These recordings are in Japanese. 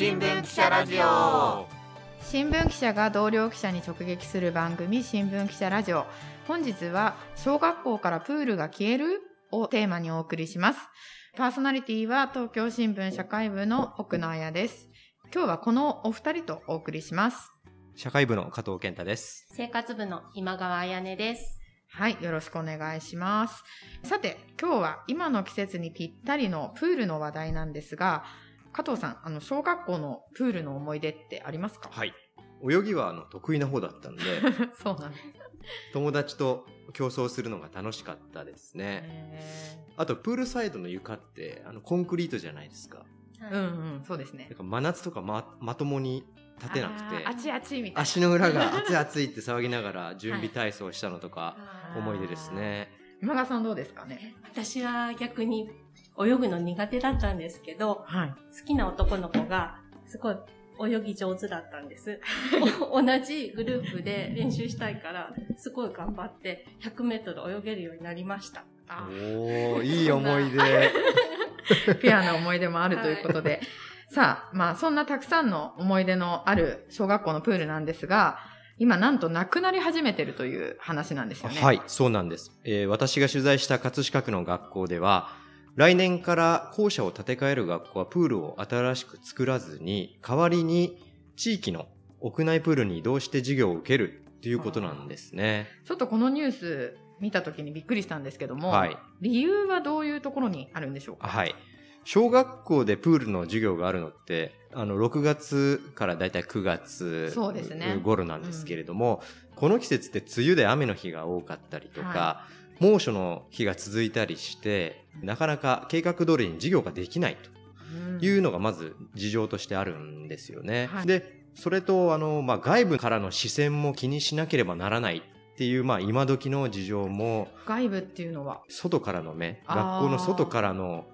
新聞記者ラジオ新聞記者が同僚記者に直撃する番組新聞記者ラジオ本日は小学校からプールが消えるをテーマにお送りしますパーソナリティは東京新聞社会部の奥野彩です今日はこのお二人とお送りします社会部の加藤健太です。生活部の今川彩音です。はい、よろしくお願いします。さて、今日は今の季節にぴったりのプールの話題なんですが、加藤さん、あの、小学校のプールの思い出ってありますか？はい。泳ぎはあの得意な方だったんで、そうなんです。友達と競争するのが楽しかったですね。へあと、プールサイドの床って、あの、コンクリートじゃないですか。ーうんうん、そうですねだ。から真夏とかま、まともに立てなくて、あちあちみたいな。足の裏が 熱い熱いって騒ぎながら準備体操したのとか、ー思い出ですね。今川さんどうですかね？私は逆に泳ぐの苦手だったんですけど、はい。好きな男の子がすごい泳ぎ上手だったんです。お同じグループで練習したいから、すごい頑張って100メートル泳げるようになりました。あおー、いい思い出。ピュアな思い出もあるということで。さあ、まあ、そんなたくさんの思い出のある小学校のプールなんですが、今なんとなくなり始めてるという話なんですよね。はい、そうなんです。えー私が取材した葛飾区の学校では、来年から校舎を建て替える学校はプールを新しく作らずに、代わりに地域の屋内プールに移動して授業を受けるということなんですね。ちょっとこのニュース見た時にびっくりしたんですけども、はい。理由はどういうところにあるんでしょうか？はい。小学校でプールの授業があるのって、あの、6月からだいたい9月頃なんですけれども、この季節って梅雨で雨の日が多かったりとか、猛暑の日が続いたりして、なかなか計画通りに授業ができないうん。というのがまず事情としてあるんですよね。はい。で、それと、あの、まあ、外部からの視線も気にしなければならないっていう、まあ、今時の事情も、外部っていうのは、外からの目、学校の外からの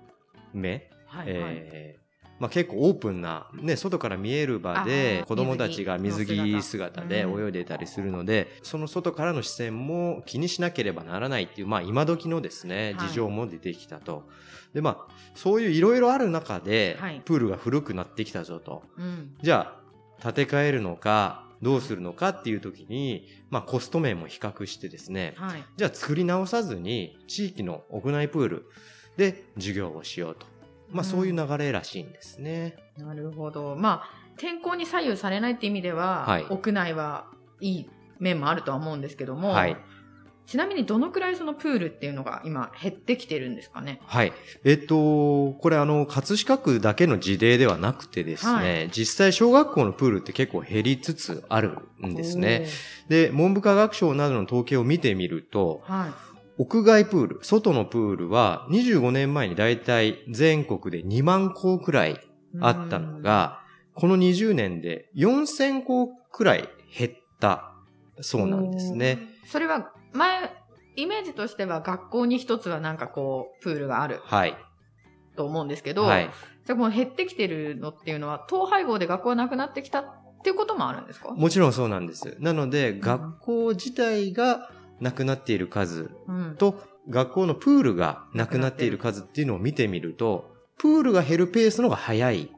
目、はいはい。えーまあ、結構オープンな、ね、外から見える場で子供たちが水水着着姿でうん泳いでたりするので、その外からの視線も気にしなければならないっていう、まあ、今時のですね、はい事情も出てきたと。で、まあ、そういういろいろある中で、はいプールが古くなってきたぞと。うんじゃあ、建て替えるのか、どうするのかっていう時に、まあ、コスト面も比較してですね、はい、じゃあ作り直さずに地域の屋内プールで授業をしようと。まあうんそういう流れらしいんですね。なるほど。まあ、天候に左右されないって意味では、はい屋内はいい面もあるとは思うんですけども、はい。ちなみにどのくらいそのプールっていうのが今減ってきてるんですかね？はい。えっと、これあの、葛飾区だけの事例ではなくてですね、は実際小学校のプールって結構減りつつあるんですね。で、文部科学省などの統計を見てみると。はい。屋外プール、外のプールは25年前にだいたい全国で2万校くらいあったのが、この20年で4000校くらい減ったそうなんですね。うん。それは前、イメージとしては学校に一つはなんかこう、プールがあるはい。と思うんですけど、はい。じゃあこの減ってきてるのっていうのは、統廃合で学校がなくなってきたっていうこともあるんですか？もちろんそうなんです。なので、学校自体がなくなっている数うん。と、学校のプールがなくなっている数っていうのを見てみると、プールが減るペースのが早いっ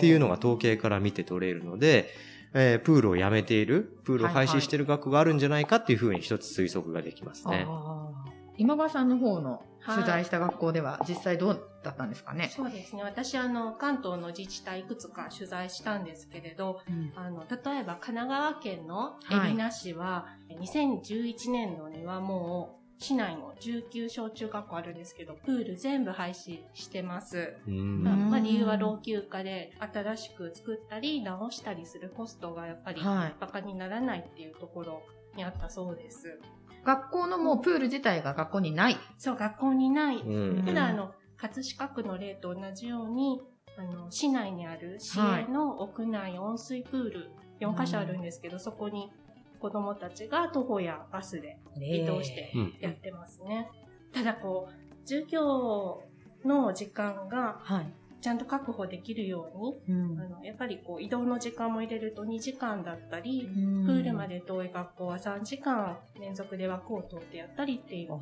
ていうのが統計から見て取れるので、えープールをやめている、プールを廃止している学校があるんじゃないかっていうふうに一つ推測ができますね。あー今川さんの方の取材した学校では実際どうだったんですかね、そうですね。私、あの、関東の自治体いくつか取材したんですけれど、あの、例えば神奈川県の海老名市は、2011年度にはもう、市内の19小中学校あるんですけど、プール全部廃止してます。うんまあ、理由は老朽化で新しく作ったり直したりするコストがやっぱりはいバカにならないっていうところにあったそうです。学校のもうプール自体が学校にない。そう、学校にない。うんただ、あの、葛飾区の例と同じように、あの、市内にある市営の屋内温水プール、4カ所あるんですけど、そこに子供たちが徒歩やバスで移動してうんやってますね。ただこう、授業の時間がはい。ちゃんと確保できるように、うんあのやっぱりこう移動の時間も入れると2時間だったり、ププールまで遠い学校は3時間連続で枠を取ってやったりっていうこ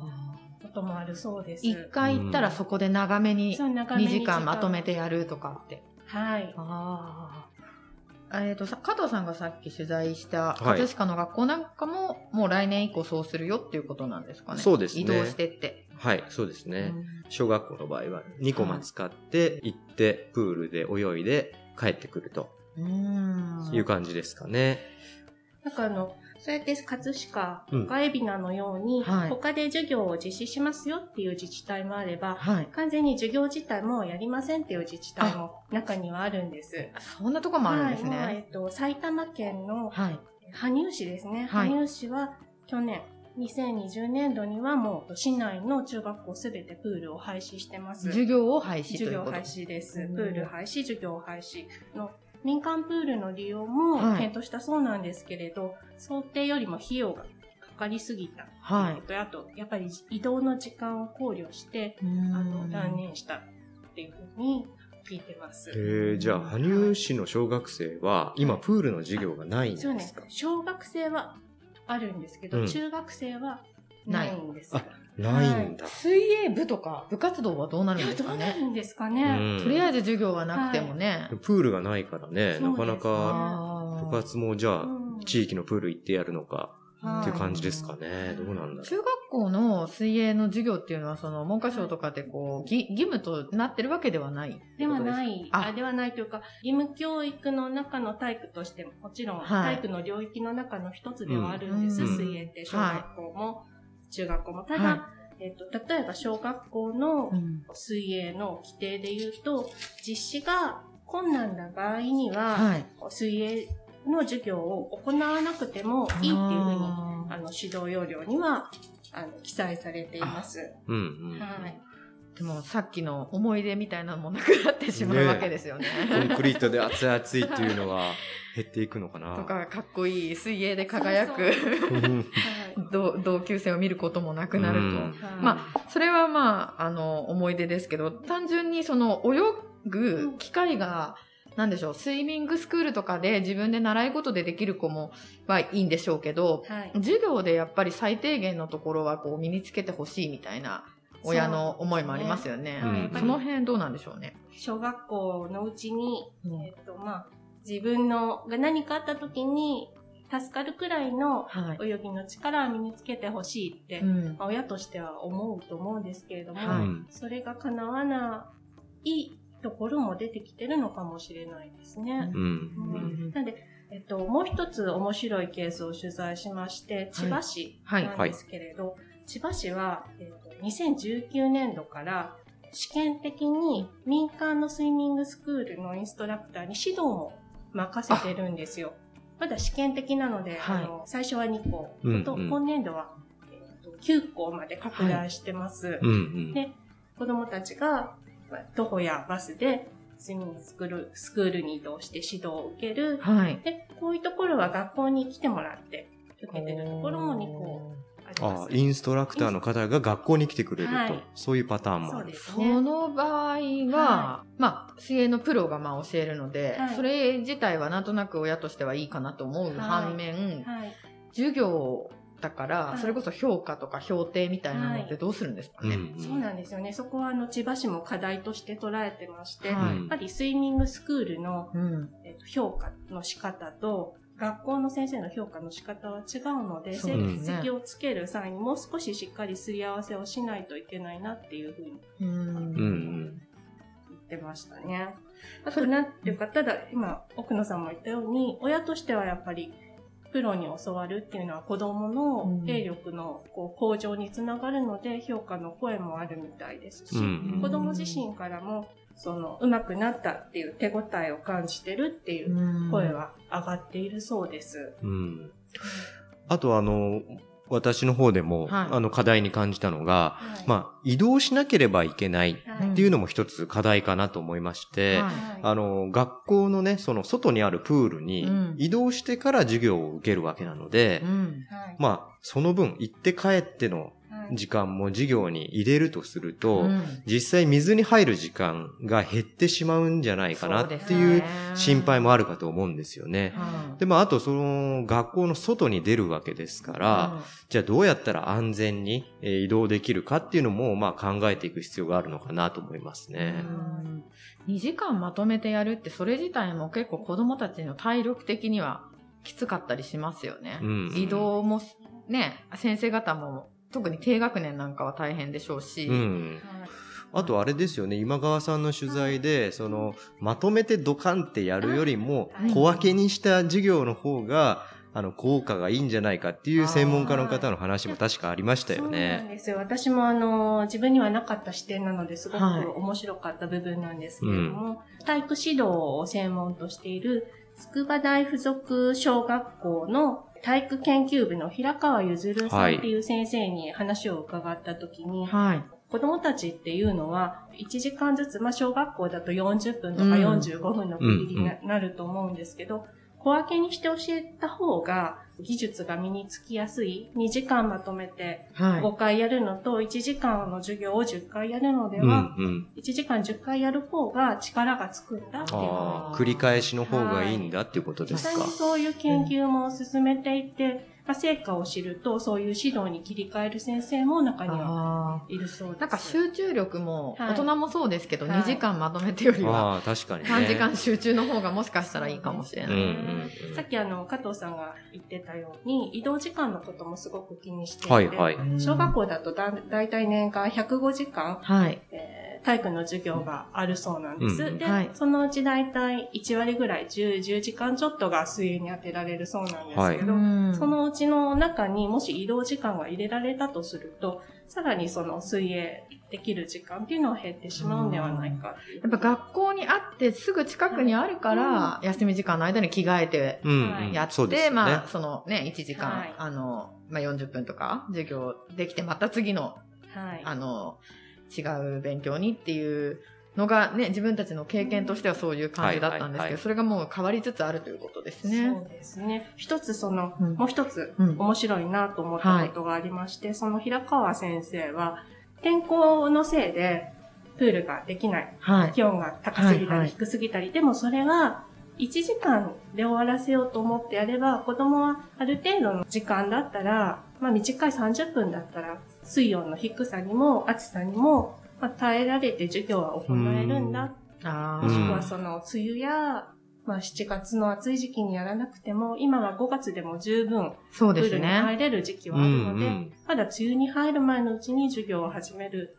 ともあるそうです。一回行ったらそこで長めにそう長め2に時間まとめてやるとかって。はい。ああ。えっ、と、さ加藤さんがさっき取材した、はい葛飾の学校なんかも、もう来年以降そうするよっていうことなんですかね。そうですね移動してって。はい、そうですね。うん小学校の場合は2コマ使って行って、プールで泳いで帰ってくると。いう感じですかね。なんかあの、そうやって葛飾うんとか海老名のように、はい他で授業を実施しますよっていう自治体もあれば、はい。完全に授業自体もうやりませんっていう自治体も中にはあるんです。そんなとこもあるんですはい、えね。っと、埼玉県のはい。羽生市ですね。はい羽生市は去年、2020年度にはもう市内の中学校すべてプールを廃止してます。授業を廃止ということ。授業廃止です。うんプール廃止、授業廃止の民間プールの利用もはい検討したそうなんですけれど、想定よりも費用がかかりすぎたとはいいうこと。あと、やっぱり移動の時間を考慮して、あの、断念したっていうふうに聞いてます。へえ、じゃあ、羽生市の小学生は、今、プールの授業がないんそうねですか。小学生はあるんですけど、うん中学生はないんです。あないんだ。水泳部とか部活動はどうなるんですかどうなるね。んですかね。とりあえず、ず授業がなくてもね。プールがないからね、なかなかあー部活もじゃあ、うん地域のプール行ってやるのかはいっていう感じですかね。どうなんだろ中学校の水泳の授業っていうのは、その文科省とかでこう、ぎ義務となってるわけではない。ではない、あ。あではないというか、義務教育の中の体育としても、もちろんはい。体育の領域の中の一つではあるんです、うん水泳って。小学校も、中学校も。ただ、はえっと、例えば小学校のうん水泳の規定で言うと、実施が困難な場合には、はい。水泳の授業を行わなくてもいいっていうふうに、あの、指導要領には、あの、記載されています。う。うんうん。はい。でもさっきの思い出みたいなのもなくなってしまうわけですよね。コンクリートで熱々っていうのは減っていくのかな？とか、かっこいい水泳で輝く。同 同級生を見ることもなくなると。まそれはまあ、あの、思い出ですけど、単純にその泳ぐ機会が、なんでしょう、スイミングスクールとかで自分で習い事でできる子もはいいんでしょうけど、はい。授業でやっぱり最低限のところはこう身につけてほしいみたいな親の思いもありますよね。うんはいその辺どうなんでしょうね。小学校のうちに、うんえっと、まあ、自分のが何かあった時に助かるくらいのはい。泳ぎの力を身につけてほしいって、うんまあ親としては思うと思うんですけれども、はいうんそれが叶わないところも出てきてるのかもしれないですね。うん。うんなんで、えっと、もう一つ面白いケースを取材しまして、千葉市はいなんですけれど、千葉市は、えっと、2019年度から試験的に民間のスイミングスクールのインストラクターに指導も任せてるんですよ。まだ試験的なので、はいあの最初は2校、とうんうん今年度は、えっと9校まで拡大してます。うんうん。で子供たちがまあ徒歩やバスでスイミスクールスクールに移動して指導を受ける。はい。で、こういうところは学校に来てもらって受けてるところも2校あります。あインストラクターの方が学校に来てくれると、はいそういうパターンもある。ですね。その場合は、はまあ、水泳のプロがまあ教えるので、はいそれ自体はなんとなく親としてはいいかなと思う反面、はい。授業だから、はいそれこそ評価とか評定みたいなのってどうするんですかね？うんそうなんですよね。そこはあの千葉市も課題として捉えてまして、はいやっぱりスイミングスクールの、うん。えっと評価の仕方と、学校の先生の評価の仕方は違うので、成績をつける際にもう少ししっかりすり合わせをしないといけないなっていうふうに。言ってましたね。あと、なんていうか、ただ今、奥野さんも言ったように、親としてはやっぱり、プロに教わるっていうのは子供の霊力のこう向上につながるので、評価の声もあるみたいですし、うん子供自身からも、その、上手くなったっていう手応えを感じてるっていううん声は上がっているそうです。うん。あとあの、私の方でも、はい。あの課題に感じたのが、はい。まあ、移動しなければいけないはい。っていうのも一つ課題かなと思いまして、はい。はいあの、学校のね、その外にあるプールにうん。移動してから授業を受けるわけなので、うん。はいまあ、その分、行って帰ってのはい時間も授業に入れるとすると、うん実際水に入る時間が減ってしまうんじゃないかなっていう心配もあるかと思うんですよね。はいで、まあ、あとその学校の外に出るわけですから、じゃあどうやったら安全にえー移動できるかっていうのも、まあ考えていく必要があるのかなと思いますね。うん2時間まとめてやるって、それ自体も結構子供たちの体力的にはきつかったりしますよね。うん移動もね、先生方も特に低学年なんかは大変でしょうし。うん。あとあれですよね、今川さんの取材で、その、まとめてドカンってやるよりもはい、小分けにした授業の方が、あの、効果がいいんじゃないかっていう専門家の方の話も確かありましたよそうなんね。ですよ。私もあの、自分にはなかった視点なのですごくはい面白かった部分なんですけれども、体育指導を専門としている筑波大附属小学校の体育研究部の平川ゆずるさんっていう先生に話を伺ったときに、はい。子供たちっていうのは、1時間ずつ、まあ、小学校だと40分とかうん45分の区切りにななると思うんですけど、小分けにして教えた方が、技術が身につきやすい。2時間まとめてはい。5回やるのと、1時間の授業を10回やるのでは、ん。1時間10回やる方が力がつくんだっていうのああ、繰り返しの方がいいんだっていうことですか実際に。そういう研究も進めていて、まあ、成果を知ると、そういう指導に切り替える先生も中にはあいるそうです。ーなんか集中力も、はい大人もそうですけど、はい2時間まとめてよりは、確かにね。3時間集中の方がもしかしたらいいかもしれうなんい。うんうん。さっきあの、加藤さんが言ってたように、移動時間のこともすごく気にしていて、はいはい。小学校だとだだいたい年間105時間、はい。えー体育の授業があるそうなんです。で、うん。はい。そのうちだいたい1割ぐらい、10, 10時間ちょっとが水泳に当てられるそうなんですけど、うん。そのうちの中にもし移動時間が入れられたとすると、さらにその水泳できる時間っていうのは減ってしまうんではないかやっぱ学校にあってすぐ近くにあるから、休み時間の間に着替えてうんはいうん。やって、ね。まあ、そのね、1時間、はい。あの、まあ、40分とか授業できて、また次の、はい。あの、違う勉強にっていうのがね、自分たちの経験としてはそういう感じだったんですけど、それがもう変わりつつあるということですね。そうですね。一つその、うんもう一つうん面白いなと思ったことがありまして、その平川先生は、天候のせいでプールができない。はい。気温が高すぎたり低すぎたり、でもそれは1時間で終わらせようと思ってやれば、子供はある程度の時間だったら、まあ短い30分だったら、水温の低さにも暑さにも、まあ、耐えられて授業は行えるんだ。あうんもしくあ、はその梅雨や、まあ7月の暑い時期にやらなくても、今は5月でも十分そうですプールに入ね。れる時期はあるので、うんうんまだ梅雨に入る前のうちに授業を始める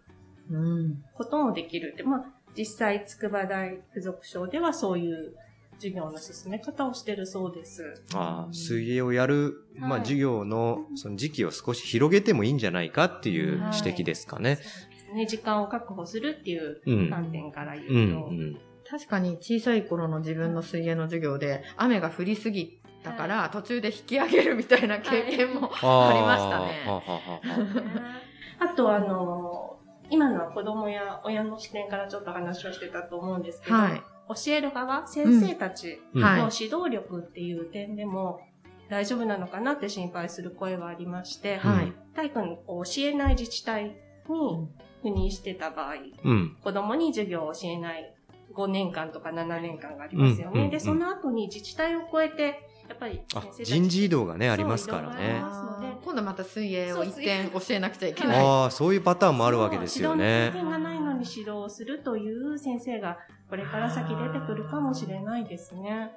うん。こともできるって、まあ、実際、筑波大附属省ではそういう授業の進め方をしてるそうです。ああ、水泳をやる、まあはい授業のその時期を少し広げてもいいんじゃないかっていう指摘ですかね。そうですね。時間を確保するっていううん。観点から言うんううと。ん。確かに小さい頃の自分の水泳の授業で雨が降りすぎたから、途中で引き上げるみたいな経験も、あありましたねははははあと、あの、今のは子供や親の視点からちょっと話をしてたと思うんですけど、はい。教える側、先生たちの指導力っていう点でも大丈夫なのかなって心配する声はありまして、はい。体育を教えない自治体に赴任してた場合、うん。子供に授業を教えない5年間とか7年間がありますよね。うんうんで、その後に自治体を超えて、やっぱりあ先生たち人事異動がね、ありますからそうね。今度また水泳を一点教えなくちゃいけない。ああ、そういうパターンもあるわけですよね指導。するという先生がこれから先出てくるかもしれないですね。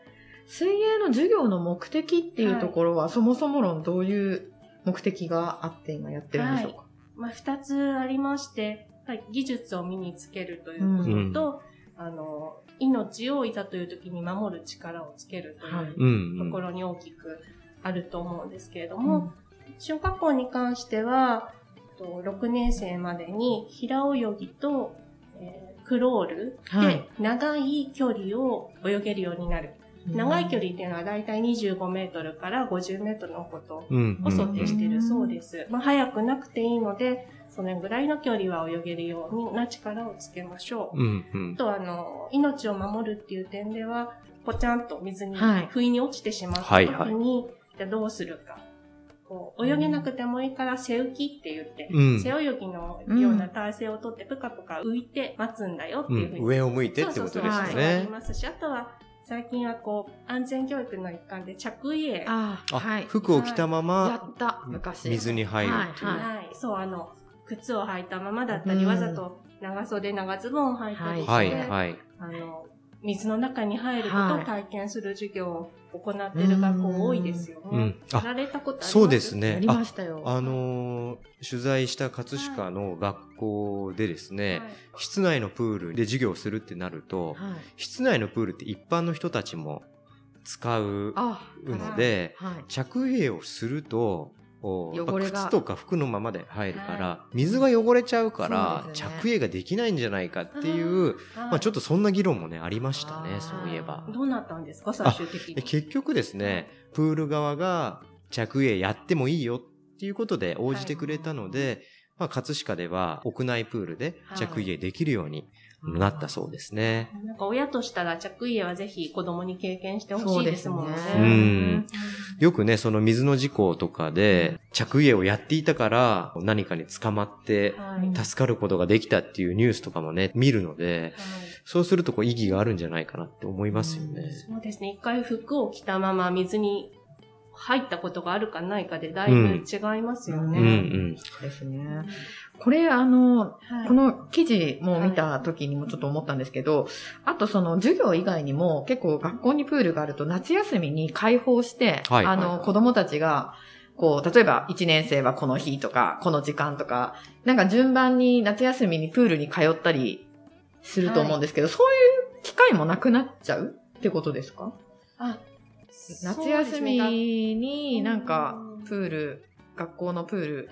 水泳の授業の目的っていうところは、そもそも論どういう目的があって今やってるんでしょうか、まあ、二つありまして、はい技術を身につけるということと、あの、命をいざという時に守る力をつけるとはいいううん、うん。ところに大きくあると思うんですけれども、小学校に関しては、と6年生までに平泳ぎと、えークロールはいで長い距離を泳げるようになる。長い距離っていうのはだいたい25メートルから50メートルのことうん。を想定しているそうです。まあ、早くなくていいので、そのぐらいの距離は泳げるような力をつけましょう。うん、うんあ。と、あの、命を守るっていう点では、ぽちゃんと水にはい不意に落ちてしまったはい時に、じゃあどうするか。こう泳げなくてもいいから背浮きって言って、うん背泳ぎのような体勢をとってぷかぷか浮いて待つんだよってういうふうんに。上を向いてってことですよそうそうそうあねり。ますし、あとは最近はこう安全教育の一環で着衣泳。あはい。服を着たまやまった、昔。水に入るっていう。はいはい。そう、あの、靴を履いたままだったり、うんわざと長袖長ズボンを履いたりして、はい、はい。あの、水の中に入ることはいを体験する授業を行っている学校多いですよね。うん。あ、やられたことあります？そうですやね。りまあ、したよ。あのー取材した葛飾の学校でですね、はい室内のプールで授業をするってなると、はい。室内のプールって一般の人たちも使うあ、ので、はい。着衣をすると、汚れが。靴とか服のままで入るから、は水が汚れちゃうから、ね。着衣ができないんじゃないかっていう、はいまあちょっとそんな議論もね、ありましたね、そういえば。どうなったんですか、最終的に。で結局ですね、プール側が着衣やってもいいよっていうことで応じてくれたので、まあ葛飾では屋内プールで着衣できるようになったそうですね。なんか親としたら着衣はぜひ子供に経験してほしいですもんね。そうねうんよくね、その水の事故とかで着衣をやっていたから何かに捕まってはい。助かることができたっていうニュースとかもね、見るので、そうするとこう意義があるんじゃないかなって思いますよね。そうですね。一回服を着たまま水に入ったことがあるかないかでだいぶ違いますよね。うんうん。ですね。これ、あの、はいこの記事も見た時にもちょっと思ったんですけど、あとその授業以外にも結構学校にプールがあると夏休みに開放して、はいあの、子供たちが、こう、例えば1年生はこの日とか、この時間とか、なんか順番に夏休みにプールに通ったりすると思うんですけど、そういう機会もなくなっちゃうってことですか？あ夏休みになんかうんプール、学校のプール。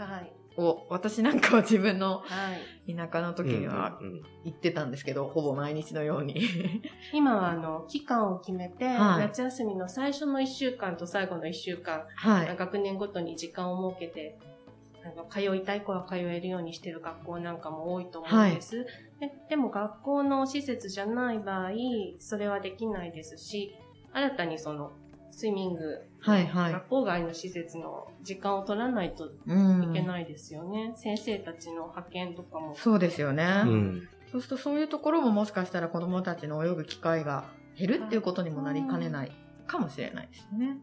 を、私なんかは自分のはい。田舎の時には行ってたんですけど、ほぼ毎日のように。今はあの、期間を決めて、はい夏休みの最初の1週間と最後の1週間、はい。学年ごとに時間を設けて、あの通いたい子は通えるようにしてる学校なんかも多いと思うんです。ででも学校の施設じゃない場合、それはできないですし、新たにその、スイミング、はいはい学校外の施設の時間を取らないとうんいけないですよね。先生たちの派遣とかも。そうですよね。うんそうするとそういうところももしかしたら子供たちの泳ぐ機会が減るっていうことにもなりかねないかもしれないですね。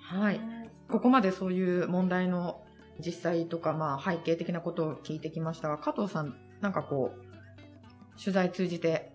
はい。ここまでそういう問題の実際とか、まあ背景的なことを聞いてきましたが、加藤さん、なんかこう、取材通じて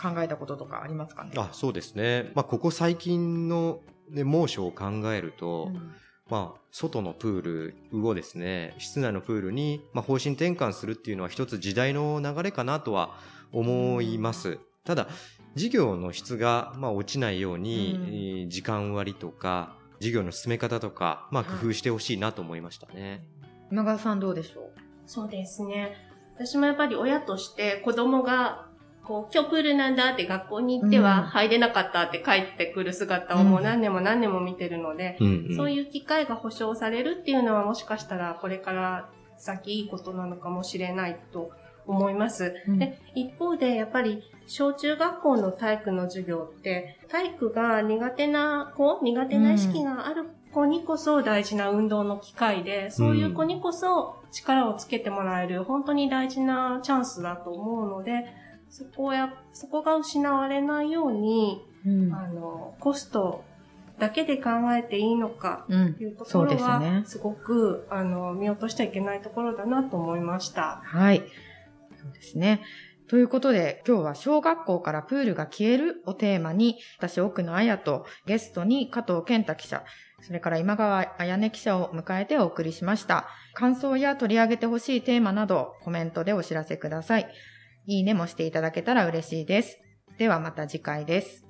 考えたこととかありますかね？あそうですね。まあ、ここ最近の、ね、猛暑を考えると、うんまあ、外のプールをですね、室内のプールに、まあ、方針転換するっていうのは一つ時代の流れかなとは思います。ただ、授業の質が、まあ、落ちないように、うんえー時間割とか、授業の進め方とか、まあ、はい工夫してほしいなと思いましたね。今川さんどうでしょう？そうですね。私もやっぱり親として子供が、こう、今日プールなんだって学校に行ってうん。は入れなかったって帰ってくる姿をもう何年も何年も見てるので、うんうん。そういう機会が保障されるっていうのはもしかしたらこれから先いいことなのかもしれないと思います。うん。で、一方でやっぱり小中学校の体育の授業って体育が苦手な子、苦手な意識がある子にこそ大事な運動の機会で、そういう子にこそ力をつけてもらえる本当に大事なチャンスだと思うので、そこをや、そこが失われないように、うんあの、コストだけで考えていいのかうんというところは、ですね。すごく、あの、見落としちゃいけないところだなと思いました。はい。そうですね。ということで、今日は小学校からプールが消えるをテーマに、私、奥野彩とゲストに加藤健太記者、それから今川彩音記者を迎えてお送りしました。感想や取り上げてほしいテーマなど、コメントでお知らせください。いいねもしていただけたら嬉しいです。ではまた次回です。